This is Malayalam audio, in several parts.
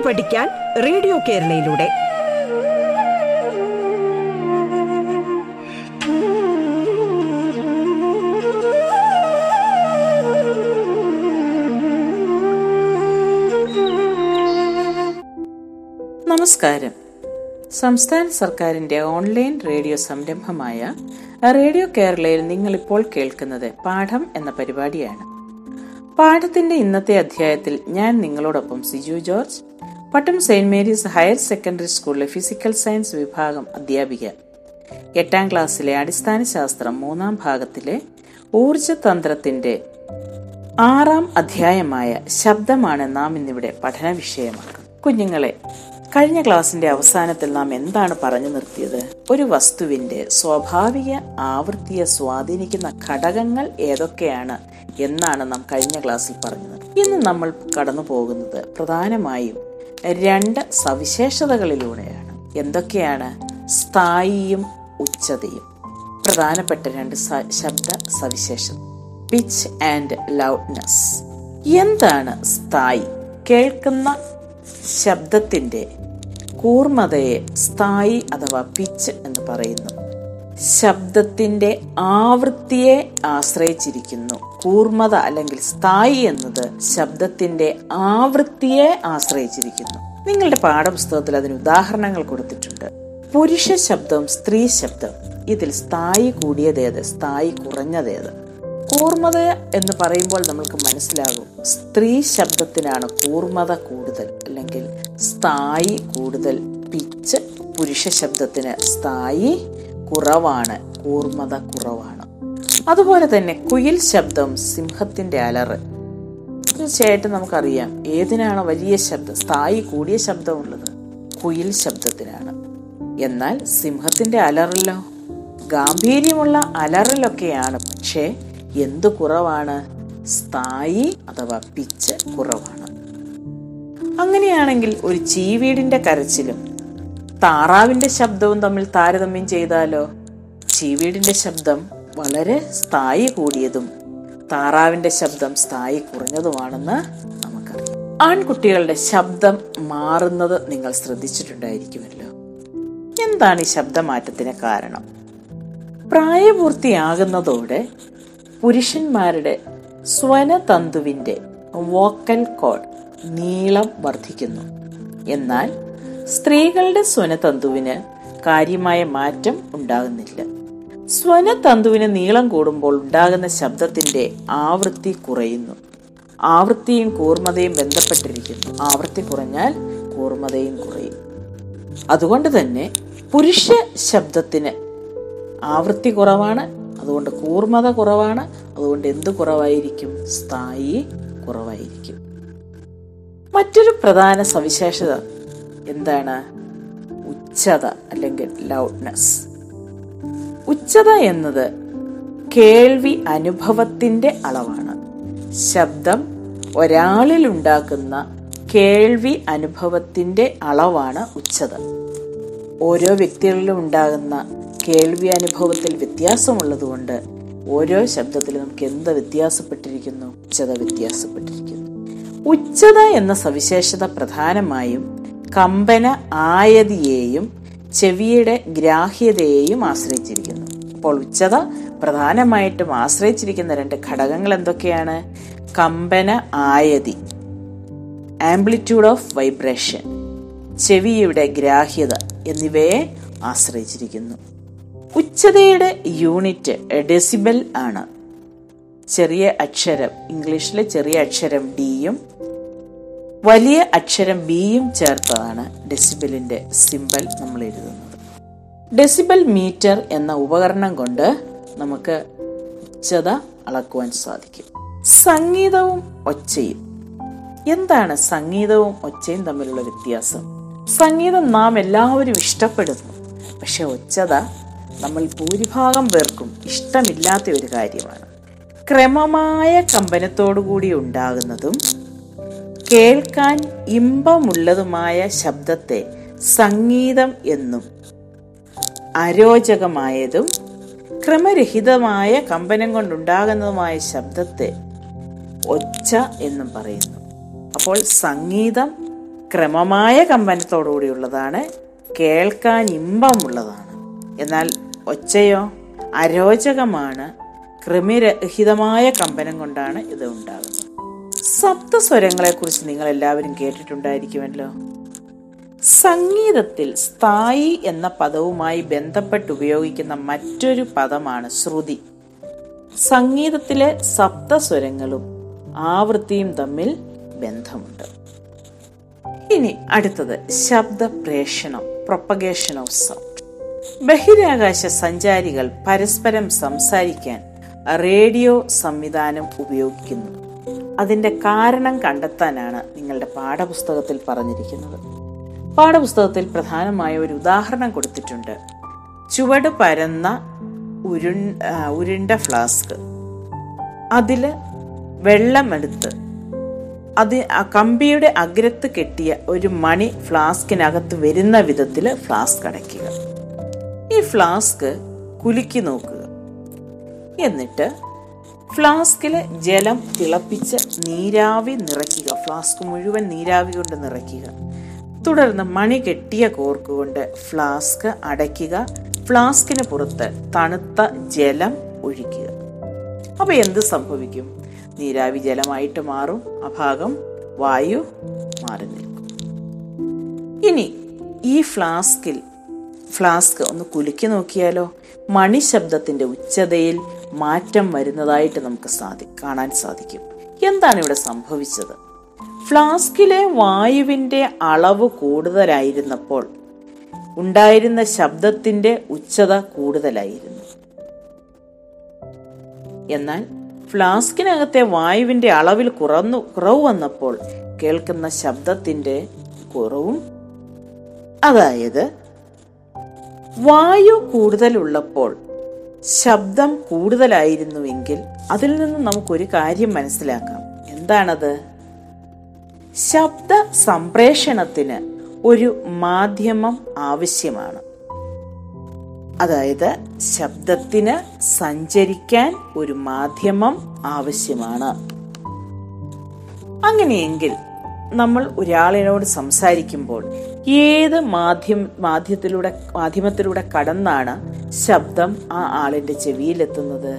പാട്ട് പഠിക്കാൻ റേഡിയോ കേരളയിലൂടെ. നമസ്കാരം. സംസ്ഥാന സർക്കാരിന്റെ ഓൺലൈൻ റേഡിയോ സംരംഭമായ റേഡിയോ കേരളയിൽ നിങ്ങൾ ഇപ്പോൾ കേൾക്കുന്നത് പാഠം എന്ന പരിപാടിയാണ്. പാഠത്തിന്റെ ഇന്നത്തെ അധ്യായത്തിൽ ഞാൻ നിങ്ങളോടൊപ്പം Siju George Pattom Saint Mary's higher secondary സ്കൂളിലെ ഫിസിക്കൽ സയൻസ് വിഭാഗം അധ്യാപിക എട്ടാം ക്ലാസ്സിലെ അടിസ്ഥാന ശാസ്ത്രം മൂന്നാം ഭാഗത്തിലെ ഊർജതന്ത്രത്തിന്റെ ആറാം അധ്യായമായ ശബ്ദമാണ് നാം ഇന്നിവിടെ പഠന വിഷയമാക്കുന്നത് കുഞ്ഞുങ്ങളെ കഴിഞ്ഞ ക്ലാസിന്റെ അവസാനത്തിൽ നാം എന്താണ് പറഞ്ഞു നിർത്തിയത്? ഒരു വസ്തുവിന്റെ സ്വാഭാവിക ആവൃത്തിയെ സ്വാധീനിക്കുന്ന ഘടകങ്ങൾ ഏതൊക്കെയാണ് എന്നാണ് നാം കഴിഞ്ഞ ക്ലാസ്സിൽ പറഞ്ഞത്. ഇന്ന് നമ്മൾ കടന്നു പോകുന്നത് പ്രധാനമായും രണ്ട് സവിശേഷതകളിലൂടെയാണ്. എന്തൊക്കെയാണ്? സ്ഥായിയും ഉച്ചതയും. പ്രധാനപ്പെട്ട രണ്ട് ശബ്ദ സവിശേഷത പിച്ച് ആൻഡ് ലൗഡ്നെസ് എന്താണ് സ്ഥായി? കേൾക്കുന്ന ശബ്ദത്തിന്റെ കൂർമ്മതയെ സ്ഥായി അഥവാ പിച്ച് എന്ന് പറയുന്നു. ശബ്ദത്തിന്റെ ആവൃത്തിയെ ആശ്രയിച്ചിരിക്കുന്നു. കൂർമ്മത അല്ലെങ്കിൽ സ്ഥായി എന്നത് ശബ്ദത്തിന്റെ ആവൃത്തിയെ ആശ്രയിച്ചിരിക്കുന്നു. നിങ്ങളുടെ പാഠപുസ്തകത്തിൽ അതിന് ഉദാഹരണങ്ങൾ കൊടുത്തിട്ടുണ്ട്. പുരുഷ ശബ്ദം സ്ത്രീ ശബ്ദം ഇതിൽ സ്ഥായി കൂടിയതേത് സ്ഥായി കുറഞ്ഞതേത് കൂർമ്മത എന്ന് പറയുമ്പോൾ നമ്മൾക്ക് മനസ്സിലാകും. സ്ത്രീ ശബ്ദത്തിനാണ് കൂർമ്മത കൂടുതൽ അല്ലെങ്കിൽ സ്ഥായി കൂടുതൽ. പിച്ച് പുരുഷ ശബ്ദത്തിന് സ്ഥായി കുറവാണ് കൂർമ്മത കുറവാണ്. അതുപോലെ തന്നെ കുയിൽ ശബ്ദം സിംഹത്തിന്റെ അലറ്. തീർച്ചയായിട്ടും നമുക്കറിയാം ഏതിനാണ് വലിയ ശബ്ദം സ്ഥായി കൂടിയ ശബ്ദമുള്ളത്? കുയിൽ ശബ്ദത്തിനാണ്. എന്നാൽ സിംഹത്തിന്റെ അലറിലോ? ഗാംഭീര്യമുള്ള അലറിലൊക്കെയാണ് പക്ഷേ എന്തു കുറവാണ്? സ്ഥായി അഥവാ പിച്ച് കുറവാണ്. അങ്ങനെയാണെങ്കിൽ ഒരു ചീവീടിന്റെ കരച്ചിലും താറാവിന്റെ ശബ്ദവും തമ്മിൽ താരതമ്യം ചെയ്താലോ? ചീവീടിന്റെ ശബ്ദം വളരെ സ്ഥായി കൂടിയതും താറാവിന്റെ ശബ്ദം സ്ഥായി കുറഞ്ഞതുമാണെന്ന് നമുക്കറിയാം. ആൺകുട്ടികളുടെ ശബ്ദം മാറുന്നത് നിങ്ങൾ ശ്രദ്ധിച്ചിട്ടുണ്ടായിരിക്കുമല്ലോ. എന്താണ് ഈ ശബ്ദമാറ്റത്തിന് കാരണം? പ്രായപൂർത്തിയാകുന്നതോടെ പുരുഷന്മാരുടെ സ്വനതന്തുവിന്റെ വോക്കൽ കോഡ് നീളം വർദ്ധിക്കുന്നു. എന്നാൽ സ്ത്രീകളുടെ സ്വനതന്തുവിന് കാര്യമായ മാറ്റം ഉണ്ടാകുന്നില്ല. സ്വനതന്തുവിന് നീളം കൂടുമ്പോൾ ഉണ്ടാകുന്ന ശബ്ദത്തിന്റെ ആവൃത്തി കുറയുന്നു. ആവൃത്തിയും കൂർമ്മതയും ബന്ധപ്പെട്ടിരിക്കുന്നു. ആവൃത്തി കുറഞ്ഞാൽ കൂർമ്മതയും കുറയും. അതുകൊണ്ട് തന്നെ പുരുഷ ശബ്ദത്തിന് ആവൃത്തി കുറവാണ് അതുകൊണ്ട് കൂർമ്മത കുറവാണ് അതുകൊണ്ട് എന്ത് കുറവായിരിക്കും? സ്ഥായി കുറവായിരിക്കും. മറ്റൊരു പ്രധാന സവിശേഷത എന്താണ്? ഉച്ചത അല്ലെങ്കിൽ ലൗഡ്നെസ് ഉച്ചത എന്നത് കേൾവി അനുഭവത്തിന്റെ അളവാണ്. ശബ്ദം ഒരാളിൽ ഉണ്ടാക്കുന്ന കേൾവി അനുഭവത്തിന്റെ അളവാണ് ഉച്ചത. ഓരോ വ്യക്തികളിലും ഉണ്ടാകുന്ന കേൾവി അനുഭവത്തിൽ വ്യത്യാസമുള്ളതുകൊണ്ട് ഓരോ ശബ്ദത്തിലും നമുക്ക് എന്ത് വ്യത്യാസപ്പെട്ടിരിക്കുന്നു? ഉച്ചത വ്യത്യാസപ്പെട്ടിരിക്കുന്നു. ഉച്ചത എന്ന സവിശേഷത പ്രധാനമായും കമ്പന ആയതിയെയും ചെവിയുടെ ഗ്രാഹ്യതയെയും ആശ്രയിച്ചിരിക്കുന്നു. അപ്പോൾ ഉച്ചത പ്രധാനമായിട്ടും ആശ്രയിച്ചിരിക്കുന്ന രണ്ട് ഘടകങ്ങൾ എന്തൊക്കെയാണ്? കമ്പന ആയതി ആംപ്ലിറ്റ്യൂഡ് ഓഫ് വൈബ്രേഷൻ ചെവിയുടെ ഗ്രാഹ്യത എന്നിവയെ ആശ്രയിച്ചിരിക്കുന്നു. ഉച്ചതയുടെ യൂണിറ്റ് ഡെസിബൽ ആണ്. ചെറിയ അക്ഷരം ഇംഗ്ലീഷിലെ ചെറിയ അക്ഷരം ഡിയും വലിയ അക്ഷരം ബിയും ചേർത്തതാണ് ഡെസിബലിന്റെ സിമ്പൽ നമ്മൾ എഴുതുന്നത്. ഡെസിബൽ മീറ്റർ എന്ന ഉപകരണം കൊണ്ട് നമുക്ക് ഉച്ചത അളക്കുവാൻ സാധിക്കും. സംഗീതവും ഒച്ചയും. എന്താണ് സംഗീതവും ഒച്ചയും തമ്മിലുള്ള വ്യത്യാസം? സംഗീതം നാം എല്ലാവരും ഇഷ്ടപ്പെടുന്നു. പക്ഷെ ഒച്ചത നമ്മൾ ഭൂരിഭാഗം പേർക്കും ഇഷ്ടമില്ലാത്ത ഒരു കാര്യമാണ്. ക്രമമായ കമ്പനത്തോടു കൂടി ഉണ്ടാകുന്നതും കേൾക്കാൻ ഇമ്പമുള്ളതുമായ ശബ്ദത്തെ സംഗീതം എന്നും അരോചകമായതും ക്രമരഹിതമായ കമ്പനം കൊണ്ടുണ്ടാകുന്നതുമായ ശബ്ദത്തെ ഒച്ച എന്നും പറയുന്നു. അപ്പോൾ സംഗീതം ക്രമമായ കമ്പനത്തോടുകൂടിയുള്ളതാണ് കേൾക്കാൻ ഇമ്പമുള്ളതാണ്. എന്നാൽ ഒച്ചയോ അരോചകമാണ് ക്രമരഹിതമായ കമ്പനം കൊണ്ടാണ് ഇത് ഉണ്ടാകുന്നത്. സപ്തസ്വരങ്ങളെക്കുറിച്ച് നിങ്ങൾ എല്ലാവരും കേട്ടിട്ടുണ്ടായിരിക്കുമല്ലോ. സംഗീതത്തിൽ സ്ഥായി എന്ന പദവുമായി ബന്ധപ്പെട്ട് ഉപയോഗിക്കുന്ന മറ്റൊരു പദമാണ് ശ്രുതി. സംഗീതത്തിലെ സപ്തസ്വരങ്ങളും ആവൃത്തിയും തമ്മിൽ ബന്ധമുണ്ട്. ഇനി അടുത്തത് ശബ്ദ പ്രേഷണം പ്രൊപ്പഗേഷൻ ഓഫ് സൗണ്ട് ബഹിരാകാശ സഞ്ചാരികൾ പരസ്പരം സംസാരിക്കാൻ റേഡിയോ സംവിധാനം ഉപയോഗിക്കുന്നു. അതിന്റെ കാരണം കണ്ടെത്താനാണ് നിങ്ങളുടെ പാഠപുസ്തകത്തിൽ പറഞ്ഞിരിക്കുന്നത്. പാഠപുസ്തകത്തിൽ പ്രധാനമായ ഒരു ഉദാഹരണം കൊടുത്തിട്ടുണ്ട്. ചുവട് പരന്ന ഉരു ഉരുണ്ട ഫ്ലാസ്ക്. അതിൽ വെള്ളമെടുത്ത് അത് കമ്പിയുടെ അഗ്രത്ത് കെട്ടിയ ഒരു മണി ഫ്ലാസ്കിനകത്ത് വരുന്ന വിധത്തിൽ ഫ്ലാസ്ക് അടയ്ക്കുക. ഈ ഫ്ലാസ്ക് കുലുക്കി നോക്കുക. എന്നിട്ട് ഫ്ലാസ്കിലെ ജലം തിളപ്പിച്ച് നീരാവി നിറയ്ക്കുക. ഫ്ലാസ്ക് മുഴുവൻ നീരാവി കൊണ്ട് നിറയ്ക്കുക. തുടർന്ന് മണി കെട്ടിയ കോർക്ക് കൊണ്ട് ഫ്ലാസ്ക് അടയ്ക്കുക. ഫ്ലാസ്കിന് പുറത്ത് തണുത്ത ജലം ഒഴിക്കുക. അപ്പോൾ എന്ത് സംഭവിക്കും? നീരാവി ജലമായിട്ട് മാറും. ആ ഭാഗം വായു മാറി നിൽക്കും. ഇനി ഈ ഫ്ലാസ്കിൽ ഫ്ലാസ്ക് ഒന്ന് കുലുക്കി നോക്കിയാലോ? മണി ശബ്ദത്തിന്റെ ഉച്ചതയിൽ മാറ്റം വരുന്നതായിട്ട് നമുക്ക് സാധി കാണാൻ സാധിക്കും. എന്താണ് ഇവിടെ സംഭവിച്ചത്? ഫ്ലാസ്കിലെ വായുവിന്റെ അളവ് കൂടുതലായിരുന്നപ്പോൾ ഉണ്ടായിരുന്ന ശബ്ദത്തിന്റെ ഉച്ചത കൂടുതലായിരുന്നു. എന്നാൽ ഫ്ലാസ്കിനകത്തെ വായുവിന്റെ അളവിൽ കുറന്നു കുറവ് വന്നപ്പോൾ കേൾക്കുന്ന ശബ്ദത്തിന്റെ കുറവും അതായത് വായു കൂടുതലുള്ളപ്പോൾ ശബ്ദം കൂടുതലായിരുന്നുവെങ്കിൽ അതിൽ നിന്ന് നമുക്കൊരു കാര്യം മനസ്സിലാക്കാം. എന്താണത്? ശബ്ദ സംപ്രേഷണത്തിന് ഒരു മാധ്യമം ആവശ്യമാണ്. അതായത് ശബ്ദത്തിന് സഞ്ചരിക്കാൻ ഒരു മാധ്യമം ആവശ്യമാണ്. അങ്ങനെയെങ്കിൽ നമ്മൾ ഒരാളിനോട് സംസാരിക്കുമ്പോൾ ഏത് മാധ്യമ മാധ്യമത്തിലൂടെ മാധ്യമത്തിലൂടെ കടന്നാണ് ശബ്ദം ആ ആളിന്റെ ചെവിയിലെത്തുന്നത്?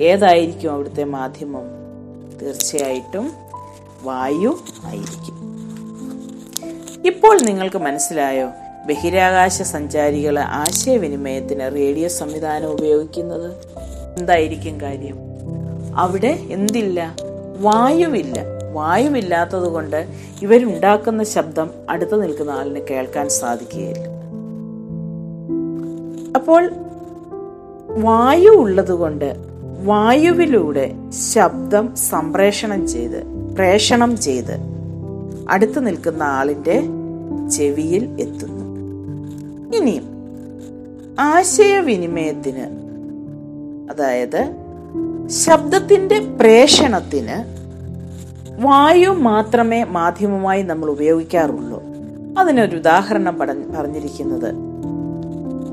ഏതായിരിക്കും അവിടുത്തെ മാധ്യമം? തീർച്ചയായിട്ടും വായു ആയിരിക്കും. ഇപ്പോൾ നിങ്ങൾക്ക് മനസ്സിലായോ? ബഹിരാകാശ സഞ്ചാരികൾ ആശയവിനിമയത്തിന് റേഡിയോ സംവിധാനം ഉപയോഗിക്കുന്നത്? എന്തായിരിക്കും കാര്യം? അവിടെ എന്തില്ല? വായുവില്ല. വായുവില്ലാത്തത് കൊണ്ട് ഇവരുണ്ടാക്കുന്ന ശബ്ദം അടുത്ത് നിൽക്കുന്ന ആളിന് കേൾക്കാൻ സാധിക്കുകയില്ല. അപ്പോൾ വായു ഉള്ളതുകൊണ്ട് വായുവിലൂടെ ശബ്ദം സംപ്രേഷണം ചെയ്ത് പ്രേഷണം ചെയ്ത് അടുത്ത് നിൽക്കുന്ന ആളിന്റെ ചെവിയിൽ എത്തുന്നു. ഇനിയും ആശയവിനിമയത്തിന് അതായത് ശബ്ദത്തിന്റെ പ്രേഷണത്തിന് വായു മാത്രമേ മാധ്യമമായി നമ്മൾ ഉപയോഗിക്കാറുള്ളൂ. അതിനൊരു ഉദാഹരണം പറഞ്ഞിരിക്കുന്നത്.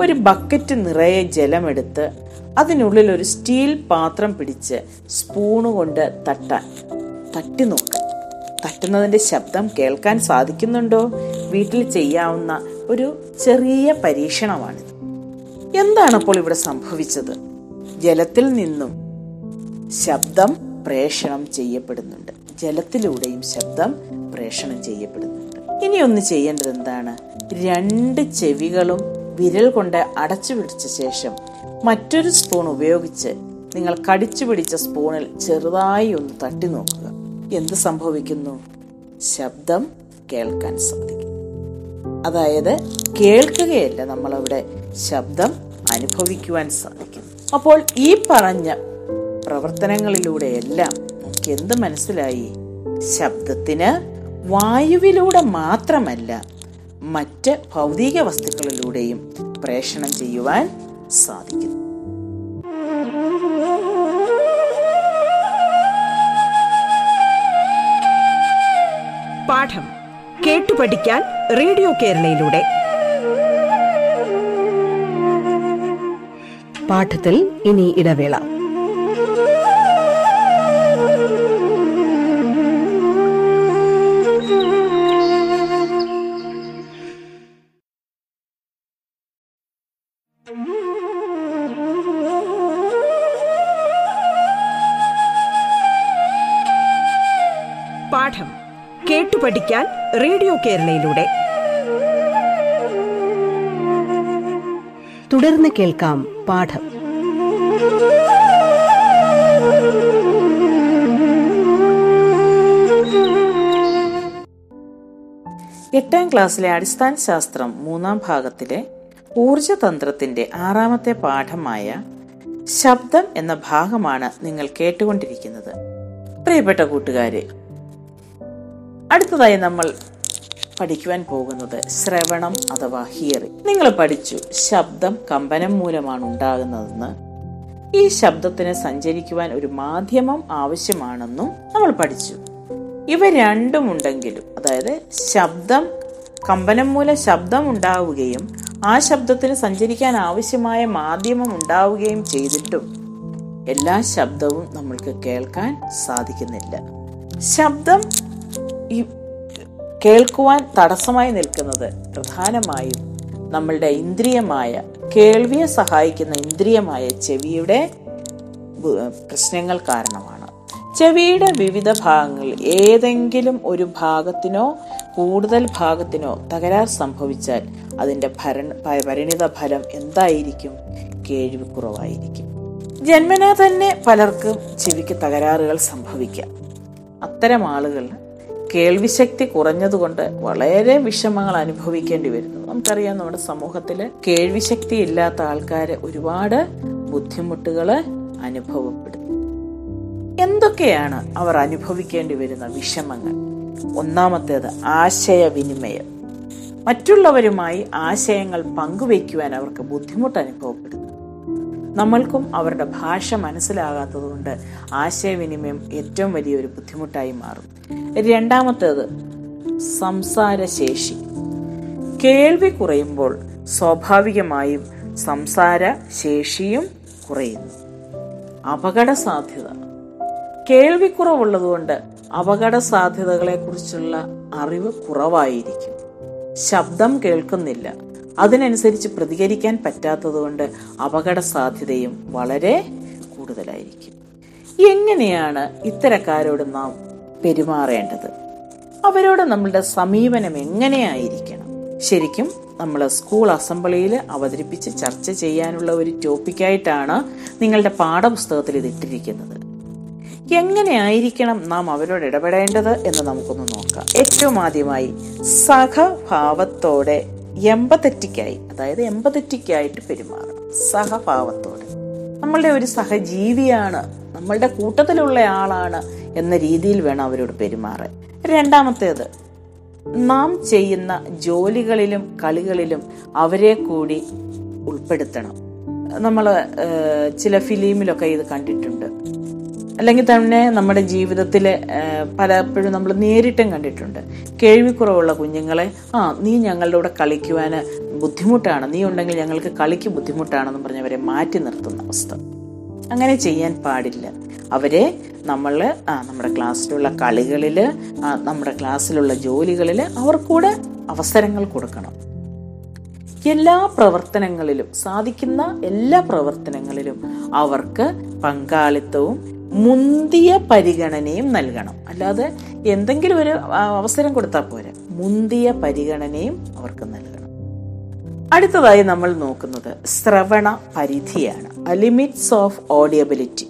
ഒരു ബക്കറ്റ് നിറയെ ജലമെടുത്ത് അതിനുള്ളിൽ ഒരു സ്റ്റീൽ പാത്രം പിടിച്ച് സ്പൂണ് കൊണ്ട് തട്ടാൻ തട്ടി നോക്കാൻ. തട്ടുന്നതിന്റെ ശബ്ദം കേൾക്കാൻ സാധിക്കുന്നുണ്ടോ? വീട്ടിൽ ചെയ്യാവുന്ന ഒരു ചെറിയ പരീക്ഷണമാണിത് എന്താണ് അപ്പോൾ ഇവിടെ സംഭവിച്ചത്? ജലത്തിൽ നിന്നും ശബ്ദം പ്രേഷണം ചെയ്യപ്പെടുന്നുണ്ട്. ജലത്തിലൂടെയും ശബ്ദം പ്രേഷണം ചെയ്യപ്പെടുന്നുണ്ട്. ഇനി ഒന്ന് ചെയ്യേണ്ടത് എന്താണ്? രണ്ട് ചെവികളും വിരൽ കൊണ്ട് അടച്ചു പിടിച്ച ശേഷം മറ്റൊരു സ്പൂൺ ഉപയോഗിച്ച് നിങ്ങൾ കടിച്ചു പിടിച്ച സ്പൂണിൽ ചെറുതായി ഒന്ന് തട്ടി നോക്കുക. എന്ത് സംഭവിക്കുന്നു? ശബ്ദം കേൾക്കാൻ സാധിക്കും. അതായത് കേൾക്കുകയല്ല നമ്മളവിടെ ശബ്ദം അനുഭവിക്കുവാൻ സാധിക്കും അപ്പോൾ ഈ പറഞ്ഞ പ്രവർത്തനങ്ങളിലൂടെയെല്ലാം നമുക്ക് എന്ത് മനസ്സിലായി? ശബ്ദത്തിന് വായുവിലൂടെ മാത്രമല്ല മറ്റ് ഭൗതിക വസ്തുക്കളിലൂടെയും പ്രേഷണം ചെയ്യുവാൻ സാധിക്കുന്നു പാഠം കേട്ടു പഠിക്കാൻ റേഡിയോ കേരളയിലൂടെ. പാഠത്തിൽ ഇനി ഇടവേള. പഠിക്കാൻ റേഡിയോ കേരളയിലൂടെ. തുടർന്ന് കേൾക്കാം പാഠം. എട്ടാം ക്ലാസ്സിലെ അടിസ്ഥാന ശാസ്ത്രം മൂന്നാം ഭാഗത്തിലെ ഊർജതന്ത്രത്തിന്റെ ആറാമത്തെ പാഠമായ ശബ്ദം എന്ന ഭാഗമാണ് നിങ്ങൾ കേട്ടുകൊണ്ടിരിക്കുന്നത്. പ്രിയപ്പെട്ട കൂട്ടുകാരെ അടുത്തതായി നമ്മൾ പഠിക്കുവാൻ പോകുന്നത് ശ്രവണം അഥവാ ഹിയറിംഗ് നിങ്ങൾ പഠിച്ചു ശബ്ദം കമ്പനം മൂലമാണ് ഉണ്ടാകുന്നതെന്ന്. ഈ ശബ്ദത്തിന് സഞ്ചരിക്കുവാൻ ഒരു മാധ്യമം ആവശ്യമാണെന്നും നമ്മൾ പഠിച്ചു. ഇവ രണ്ടും ഉണ്ടെങ്കിലും അതായത് ശബ്ദം കമ്പനം മൂലം ശബ്ദം ഉണ്ടാവുകയും ആ ശബ്ദത്തിന് സഞ്ചരിക്കാൻ ആവശ്യമായ മാധ്യമം ഉണ്ടാവുകയും ചെയ്തിട്ടും എല്ലാ ശബ്ദവും നമ്മൾക്ക് കേൾക്കാൻ സാധിക്കുന്നില്ല. ശബ്ദം ഈ കേൾക്കുവാൻ തടസ്സമായി നിൽക്കുന്നത് പ്രധാനമായും നമ്മളുടെ ഇന്ദ്രിയമായ കേൾവിയെ സഹായിക്കുന്ന ഇന്ദ്രിയമായ ചെവിയുടെ പ്രശ്നങ്ങൾ കാരണമാണ്. ചെവിയുടെ വിവിധ ഭാഗങ്ങളിൽ ഏതെങ്കിലും ഒരു ഭാഗത്തിനോ കൂടുതൽ ഭാഗത്തിനോ തകരാർ സംഭവിച്ചാൽ അതിന്റെ ഭരണ പരിണിത ഫലം എന്തായിരിക്കും? കേൾവിക്കുറവായിരിക്കും ജന്മനാ തന്നെ പലർക്കും ചെവിക്ക് തകരാറുകൾ സംഭവിക്കാം. അത്തരം ആളുകൾ കേൾവിശക്തി കുറഞ്ഞതുകൊണ്ട് വളരെ വിഷമങ്ങൾ അനുഭവിക്കേണ്ടി വരുന്നു. നമുക്കറിയാം നമ്മുടെ സമൂഹത്തിൽ കേൾവിശക്തി ഇല്ലാത്ത ആൾക്കാർ ഒരുപാട് ബുദ്ധിമുട്ടുകൾ അനുഭവപ്പെടുന്നു. എന്തൊക്കെയാണ് അവർ അനുഭവിക്കേണ്ടി വരുന്ന വിഷമങ്ങൾ? ഒന്നാമത്തേത് ആശയവിനിമയം. മറ്റുള്ളവരുമായി ആശയങ്ങൾ പങ്കുവയ്ക്കുവാൻ അവർക്ക് ബുദ്ധിമുട്ട് അനുഭവപ്പെടുന്നു. നമ്മൾക്കും അവരുടെ ഭാഷ മനസ്സിലാകാത്തതുകൊണ്ട് ആശയവിനിമയം ഏറ്റവും വലിയൊരു ബുദ്ധിമുട്ടായി മാറും രണ്ടാമത്തേത് സംസാരശേഷി. കേൾവി കുറയുമ്പോൾ സ്വാഭാവികമായും സംസാര ശേഷിയും കുറയുന്നു. അപകട സാധ്യത കേൾവിക്കുറവുള്ളതുകൊണ്ട് അപകട സാധ്യതകളെ കുറിച്ചുള്ള അറിവ് കുറവായിരിക്കും. ശബ്ദം കേൾക്കുന്നില്ല. അതിനനുസരിച്ച് പ്രതികരിക്കാൻ പറ്റാത്തതുകൊണ്ട് അപകട സാധ്യതയും വളരെ കൂടുതലായിരിക്കും. എങ്ങനെയാണ് ഇത്തരക്കാരോട് നാം പെരുമാറേണ്ടത്. അവരോട് നമ്മളുടെ സമീപനം എങ്ങനെയായിരിക്കണം? ശരിക്കും നമ്മൾ സ്കൂൾ അസംബ്ലിയിൽ അവതരിപ്പിച്ച് ചർച്ച ചെയ്യാനുള്ള ഒരു ടോപ്പിക്കായിട്ടാണ് നിങ്ങളുടെ പാഠപുസ്തകത്തിൽ ഇത് ഇട്ടിരിക്കുന്നത്. എങ്ങനെയായിരിക്കണം നാം അവരോട് ഇടപെടേണ്ടത് എന്ന് നമുക്കൊന്ന് നോക്കാം. ഏറ്റവും ആദ്യമായി സഹഭാവത്തോടെ എമ്പതെറ്റിക്കായി അതായത് എമ്പതെറ്റിക്കായിട്ട് പെരുമാറണം സഹഭാവത്തോടെ. നമ്മളുടെ ഒരു സഹജീവിയാണ് നമ്മളുടെ കൂട്ടത്തിലുള്ള ആളാണ് എന്ന രീതിയിൽ വേണം അവരോട് പെരുമാറാൻ. രണ്ടാമത്തേത് നാം ചെയ്യുന്ന ജോലികളിലും കളികളിലും അവരെ കൂടി ഉൾപ്പെടുത്തണം. നമ്മൾ ചില ഫിലിമിലൊക്കെ ഇത് കണ്ടിട്ടുണ്ട്. അല്ലെങ്കിൽ തന്നെ നമ്മുടെ ജീവിതത്തിൽ പലപ്പോഴും നമ്മൾ നേരിട്ടും കണ്ടിട്ടുണ്ട്. കേൾവിക്കുറവുള്ള കുഞ്ഞുങ്ങളെ ആ നീ ഞങ്ങളുടെ കൂടെ കളിക്കുവാൻ ബുദ്ധിമുട്ടാണ്. നീ ഉണ്ടെങ്കിൽ ഞങ്ങൾക്ക് കളിക്ക് ബുദ്ധിമുട്ടാണെന്ന് പറഞ്ഞവരെ മാറ്റി നിർത്തുന്ന അവസ്ഥ. അങ്ങനെ ചെയ്യാൻ പാടില്ല. അവരെ നമ്മൾ നമ്മുടെ ക്ലാസ്സിലുള്ള കളികളിൽ നമ്മുടെ ക്ലാസ്സിലുള്ള ജോലികളിൽ അവർക്കൂടെ അവസരങ്ങൾ കൊടുക്കണം. എല്ലാ പ്രവർത്തനങ്ങളിലും സാധിക്കുന്ന എല്ലാ പ്രവർത്തനങ്ങളിലും അവർക്ക് പങ്കാളിത്തവും മുന്തിയ പരിഗണനയും നൽകണം. അല്ലാതെ എന്തെങ്കിലും ഒരു അവസരം കൊടുത്താൽ പോരെ. മുന്തിയ പരിഗണനയും അവർക്ക് നൽകണം. അടുത്തതായി നമ്മൾ നോക്കുന്നത് ശ്രവണ പരിധിയാണ്. Limits of audibility.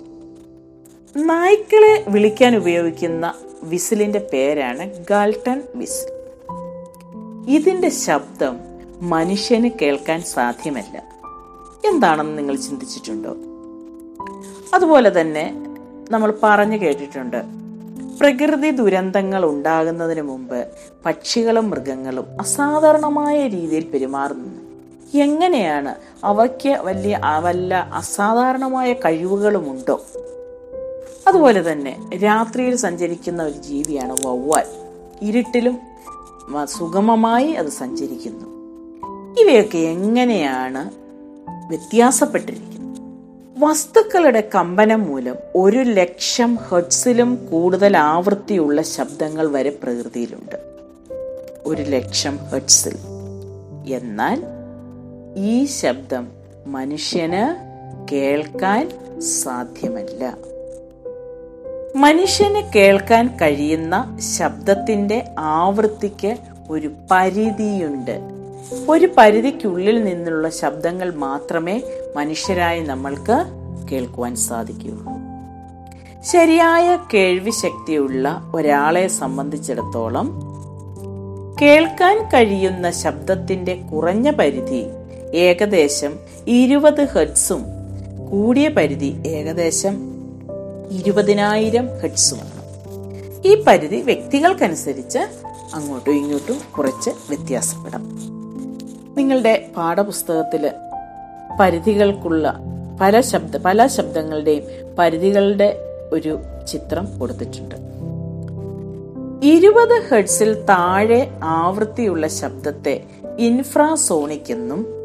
നായ്ക്കളെ വിളിക്കാൻ ഉപയോഗിക്കുന്ന വിസിലിന്റെ പേരാണ് ഗാൾട്ടൺ വിസിൽ. ഇതിന്റെ ശബ്ദം മനുഷ്യന് കേൾക്കാൻ സാധ്യമല്ല. എന്താണെന്ന് നിങ്ങൾ ചിന്തിച്ചിട്ടുണ്ടോ? അതുപോലെ തന്നെ നമ്മൾ പറഞ്ഞു കേട്ടിട്ടുണ്ട് പ്രകൃതി ദുരന്തങ്ങൾ ഉണ്ടാകുന്നതിന് മുമ്പ് പക്ഷികളും മൃഗങ്ങളും അസാധാരണമായ രീതിയിൽ പെരുമാറുന്നു. എങ്ങനെയാണ് അവയ്ക്ക് വലിയ വല്ല അസാധാരണമായ കഴിവുകളുമുണ്ടോ? അതുപോലെ തന്നെ രാത്രിയിൽ സഞ്ചരിക്കുന്ന ഒരു ജീവിയാണ് വവ്വാൽ. ഇരുട്ടിലും സുഗമമായി അത് സഞ്ചരിക്കുന്നു. ഇവയൊക്കെ എങ്ങനെയാണ് വ്യത്യാസപ്പെട്ടിരിക്കുന്നത്? വസ്തുക്കളുടെ കമ്പനം മൂലം ഒരു ലക്ഷം ഹെഡ്സിലും കൂടുതൽ ആവൃത്തിയുള്ള ശബ്ദങ്ങൾ വരെ പ്രകൃതിയിലുണ്ട്. ഒരു ലക്ഷം ഹെഡ്സിൽ എന്നാൽ ഈ ശബ്ദം മനുഷ്യന് കേൾക്കാൻ സാധ്യമല്ല. മനുഷ്യന് കേൾക്കാൻ കഴിയുന്ന ശബ്ദത്തിന്റെ ആവൃത്തിക്ക് ഒരു പരിധിയുണ്ട്. ഒരു പരിധിക്കുള്ളിൽ നിന്നുള്ള ശബ്ദങ്ങൾ മാത്രമേ മനുഷ്യരായി നമ്മൾക്ക് കേൾക്കുവാൻ സാധിക്കുകയുള്ളൂ ശരിയായ കേൾവി ശക്തിയുള്ള ഒരാളെ സംബന്ധിച്ചിടത്തോളം കേൾക്കാൻ കഴിയുന്ന ശബ്ദത്തിന്റെ കുറഞ്ഞ പരിധി ഏകദേശം ഇരുപത് ഹെഡ്സും കൂടിയ പരിധി ഏകദേശം ഇരുപതിനായിരം ഹെഡ്സുമാണ് ഈ പരിധി വ്യക്തികൾക്കനുസരിച്ച് അങ്ങോട്ടും ഇങ്ങോട്ടും കുറച്ച് വ്യത്യാസപ്പെടാം. നിങ്ങളുടെ പാഠപുസ്തകത്തിൽ പരിധികൾക്കുള്ള പല ശബ്ദ പല ശബ്ദങ്ങളുടെയും പരിധികളുടെ ഒരു ചിത്രം കൊടുത്തിട്ടുണ്ട്. ഇരുപത് ഹെഡ്സിൽ താഴെ ആവൃത്തിയുള്ള ശബ്ദത്തെ ഇൻഫ്രാസോണിക് എന്നും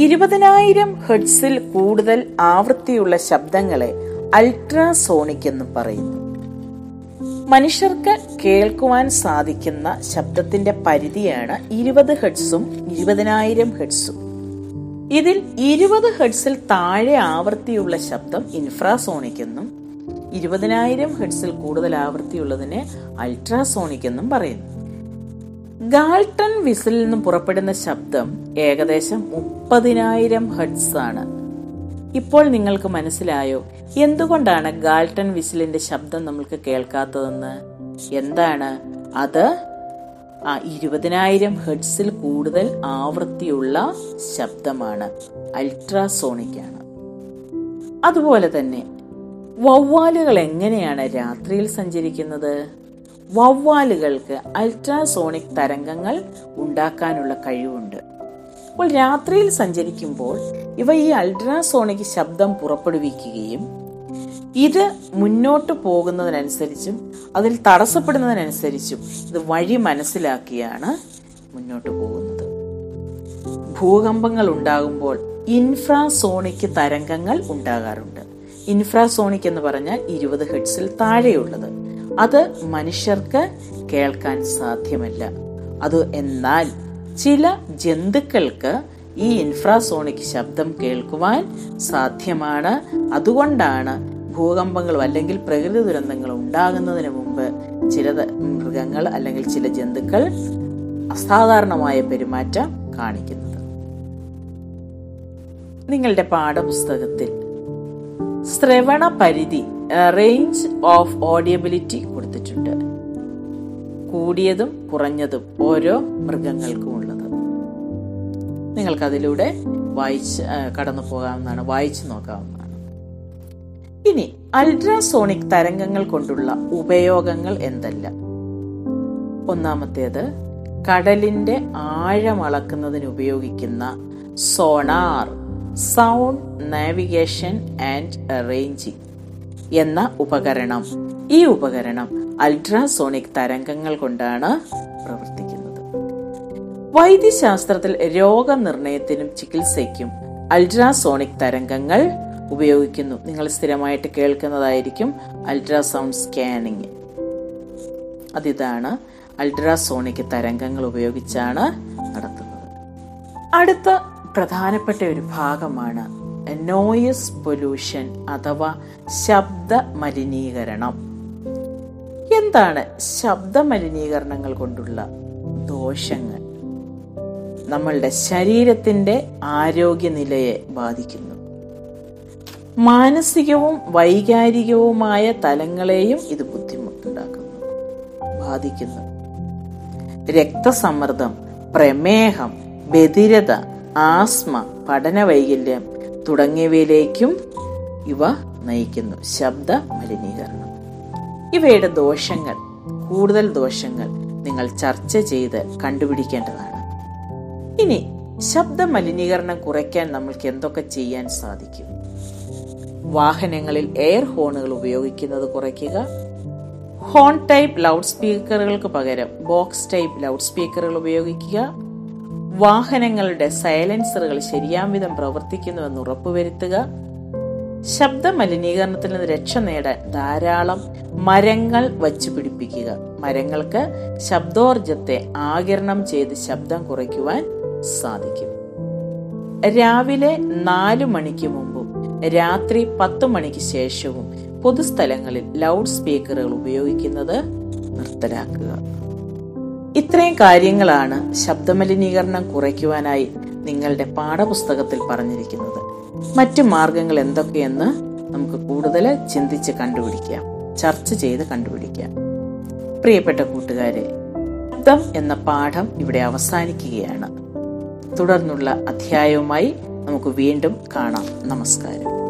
ഇരുപതിനായിരം ഹെഡ്സിൽ കൂടുതൽ ആവൃത്തിയുള്ള ശബ്ദങ്ങളെ അൾട്രാസോണിക് എന്ന് പറയുന്നു. മനുഷ്യർക്ക് കേൾക്കുവാൻ സാധിക്കുന്ന ശബ്ദത്തിന്റെ പരിധിയാണ് ഇരുപത് ഹെഡ്സും ഇരുപതിനായിരം ഹെഡ്സും. ഇതിൽ ഇരുപത് ഹെഡ്സിൽ താഴെ ആവൃത്തിയുള്ള ശബ്ദം ഇൻഫ്രാസോണിക് എന്നും ഇരുപതിനായിരം ഹെഡ്സിൽ കൂടുതൽ ആവൃത്തിയുള്ളതിനെ അൾട്രാസോണിക് എന്നും പറയുന്നു. ഗാൾട്ടൺ വിസിൽ നിന്നും പുറപ്പെടുന്ന ശബ്ദം ഏകദേശം മുപ്പതിനായിരം ഹെഡ്സ് ആണ്. ഇപ്പോൾ നിങ്ങൾക്ക് മനസ്സിലായോ? എന്തുകൊണ്ടാണ് ഗാൾട്ടൺ വിസിലിന്റെ ശബ്ദം നമ്മൾക്ക് കേൾക്കാത്തതെന്ന്? എന്താണ്? അത് ആ ഇരുപതിനായിരം ഹെഡ്സിൽ കൂടുതൽ ആവൃത്തിയുള്ള ശബ്ദമാണ്. അൾട്രാസോണിക് ആണ്. അതുപോലെ തന്നെ വവ്വാലുകൾ എങ്ങനെയാണ് രാത്രിയിൽ സഞ്ചരിക്കുന്നത്? വവ്വാലുകൾക്ക് അൾട്രാസോണിക് തരംഗങ്ങൾ ഉണ്ടാക്കാനുള്ള കഴിവുണ്ട്. അപ്പോൾ രാത്രിയിൽ സഞ്ചരിക്കുമ്പോൾ ഇവ ഈ അൾട്രാസോണിക് ശബ്ദം പുറപ്പെടുവിക്കുകയും ഇത് മുന്നോട്ട് പോകുന്നതിനനുസരിച്ചും അതിൽ തടസ്സപ്പെടുന്നതിനനുസരിച്ചും ഇത് വഴി മനസ്സിലാക്കിയാണ് മുന്നോട്ട് പോകുന്നത്. ഭൂകമ്പങ്ങൾ ഉണ്ടാകുമ്പോൾ ഇൻഫ്രാസോണിക് തരംഗങ്ങൾ ഉണ്ടാകാറുണ്ട്. ഇൻഫ്രാസോണിക് എന്ന് പറഞ്ഞാൽ ഇരുപത് ഹെഡ്സിൽ താഴെയുള്ളത്. അത് മനുഷ്യർക്ക് കേൾക്കാൻ സാധ്യമല്ല. അത് എന്നാൽ ചില ജന്തുക്കൾക്ക് ഈ ഇൻഫ്രാസോണിക് ശബ്ദം കേൾക്കുവാൻ സാധ്യമാണ്. അതുകൊണ്ടാണ് ഭൂകമ്പങ്ങളും അല്ലെങ്കിൽ പ്രകൃതി ദുരന്തങ്ങൾ ഉണ്ടാകുന്നതിന് മുമ്പ് ചില മൃഗങ്ങൾ അല്ലെങ്കിൽ ചില ജന്തുക്കൾ അസാധാരണമായ പെരുമാറ്റം കാണിക്കുന്നത്. നിങ്ങളുടെ പാഠപുസ്തകത്തിൽ ശ്രവണ പരിധി റേഞ്ച് ഓഫ് ഓഡിയബിലിറ്റി കൊടുത്തിട്ടുണ്ട്. കൂടിയതും കുറഞ്ഞതും ഓരോ മൃഗങ്ങൾക്കും ഉള്ളത്. നിങ്ങൾക്കതിലൂടെ വായിച്ച് കടന്നു പോകാവുന്നതാണ് വായിച്ചു നോക്കാവുന്നതാണ്. ഇനി അൾട്രാസോണിക് തരംഗങ്ങൾ കൊണ്ടുള്ള ഉപയോഗങ്ങൾ എന്തല്ല? ഒന്നാമത്തേത് കടലിന്റെ ആഴം അളക്കുന്നതിന് ഉപയോഗിക്കുന്ന sonar sound navigation and ranging എന്ന ഉപകരണം. ഈ ഉപകരണം അൾട്രാസോണിക് തരംഗങ്ങൾ കൊണ്ടാണ് പ്രവർത്തിക്കുന്നത്. വൈദ്യശാസ്ത്രത്തിൽ രോഗനിർണയത്തിനും ചികിത്സയ്ക്കും അൾട്രാസോണിക് തരംഗങ്ങൾ ഉപയോഗിക്കുന്നു. നിങ്ങൾ സ്ഥിരമായിട്ട് കേൾക്കുന്നതായിരിക്കും അൾട്രാസൗണ്ട് സ്കാനിങ്. അതിതാണ് അൾട്രാസോണിക് തരംഗങ്ങൾ ഉപയോഗിച്ചാണ് നടത്തുന്നത്. അടുത്ത പ്രധാനപ്പെട്ട ഒരു ഭാഗമാണ് നോയിസ് പൊല്യൂഷൻ അഥവാ ശബ്ദ മലിനീകരണം എന്താണ് ശബ്ദ മലിനീകരണങ്ങൾ കൊണ്ടുള്ള ദോഷങ്ങൾ? നമ്മളുടെ ശരീരത്തിന്റെ ആരോഗ്യനിലയെ ബാധിക്കുന്നു. മാനസികവും വൈകാരികവുമായ തലങ്ങളെയും ഇത് ബുദ്ധിമുട്ടുണ്ടാക്കുന്നു. ബാധിക്കുന്നു. രക്തസമ്മർദ്ദം പ്രമേഹം ബധിരത ആസ്മ പഠന വൈകല്യം തുടങ്ങിയവയിലേക്കും ഇവ നയിക്കുന്നു. ശബ്ദ മലിനീകരണം. ഇവയുടെ ദോഷങ്ങൾ കൂടുതൽ ദോഷങ്ങൾ നിങ്ങൾ ചർച്ച ചെയ്ത് കണ്ടുപിടിക്കേണ്ടതാണ്. ഇനി ശബ്ദ മലിനീകരണം കുറയ്ക്കാൻ നമ്മൾക്ക് എന്തൊക്കെ ചെയ്യാൻ സാധിക്കും? വാഹനങ്ങളിൽ എയർ ഹോണുകൾ ഉപയോഗിക്കുന്നത് കുറയ്ക്കുക. ഹോൺ ടൈപ്പ് ലൗഡ് സ്പീക്കറുകൾക്ക് പകരം ബോക്സ് ടൈപ്പ് ലൗഡ് സ്പീക്കറുകൾ ഉപയോഗിക്കുക. വാഹനങ്ങളുടെ സൈലൻസറുകൾ ശരിയാം വിധം പ്രവർത്തിക്കുന്നുവെന്ന് ഉറപ്പുവരുത്തുക. ശബ്ദ മലിനീകരണത്തിൽ നിന്ന് രക്ഷ നേടാൻ ധാരാളം മരങ്ങൾ വച്ചു പിടിപ്പിക്കുക. മരങ്ങൾക്ക് ശബ്ദോർജത്തെ ആകിരണം ചെയ്ത് ശബ്ദം കുറയ്ക്കുവാൻ സാധിക്കും. രാവിലെ നാലു മണിക്ക് മുമ്പും രാത്രി പത്തു മണിക്ക് ശേഷവും പൊതുസ്ഥലങ്ങളിൽ ലൗഡ് സ്പീക്കറുകൾ ഉപയോഗിക്കുന്നത് നിർത്തലാക്കുക. ഇത്രയും കാര്യങ്ങളാണ് ശബ്ദമലിനീകരണം കുറയ്ക്കുവാനായി നിങ്ങളുടെ പാഠപുസ്തകത്തിൽ പറഞ്ഞിരിക്കുന്നത്. മറ്റു മാർഗങ്ങൾ എന്തൊക്കെയെന്ന് നമുക്ക് കൂടുതൽ ചിന്തിച്ച് കണ്ടുപിടിക്കാം. ചർച്ച ചെയ്ത് കണ്ടുപിടിക്കാം. പ്രിയപ്പെട്ട കൂട്ടുകാരെ ശബ്ദം എന്ന പാഠം ഇവിടെ അവസാനിക്കുകയാണ്. തുടർന്നുള്ള അധ്യായവുമായി നമുക്ക് വീണ്ടും കാണാം. നമസ്കാരം.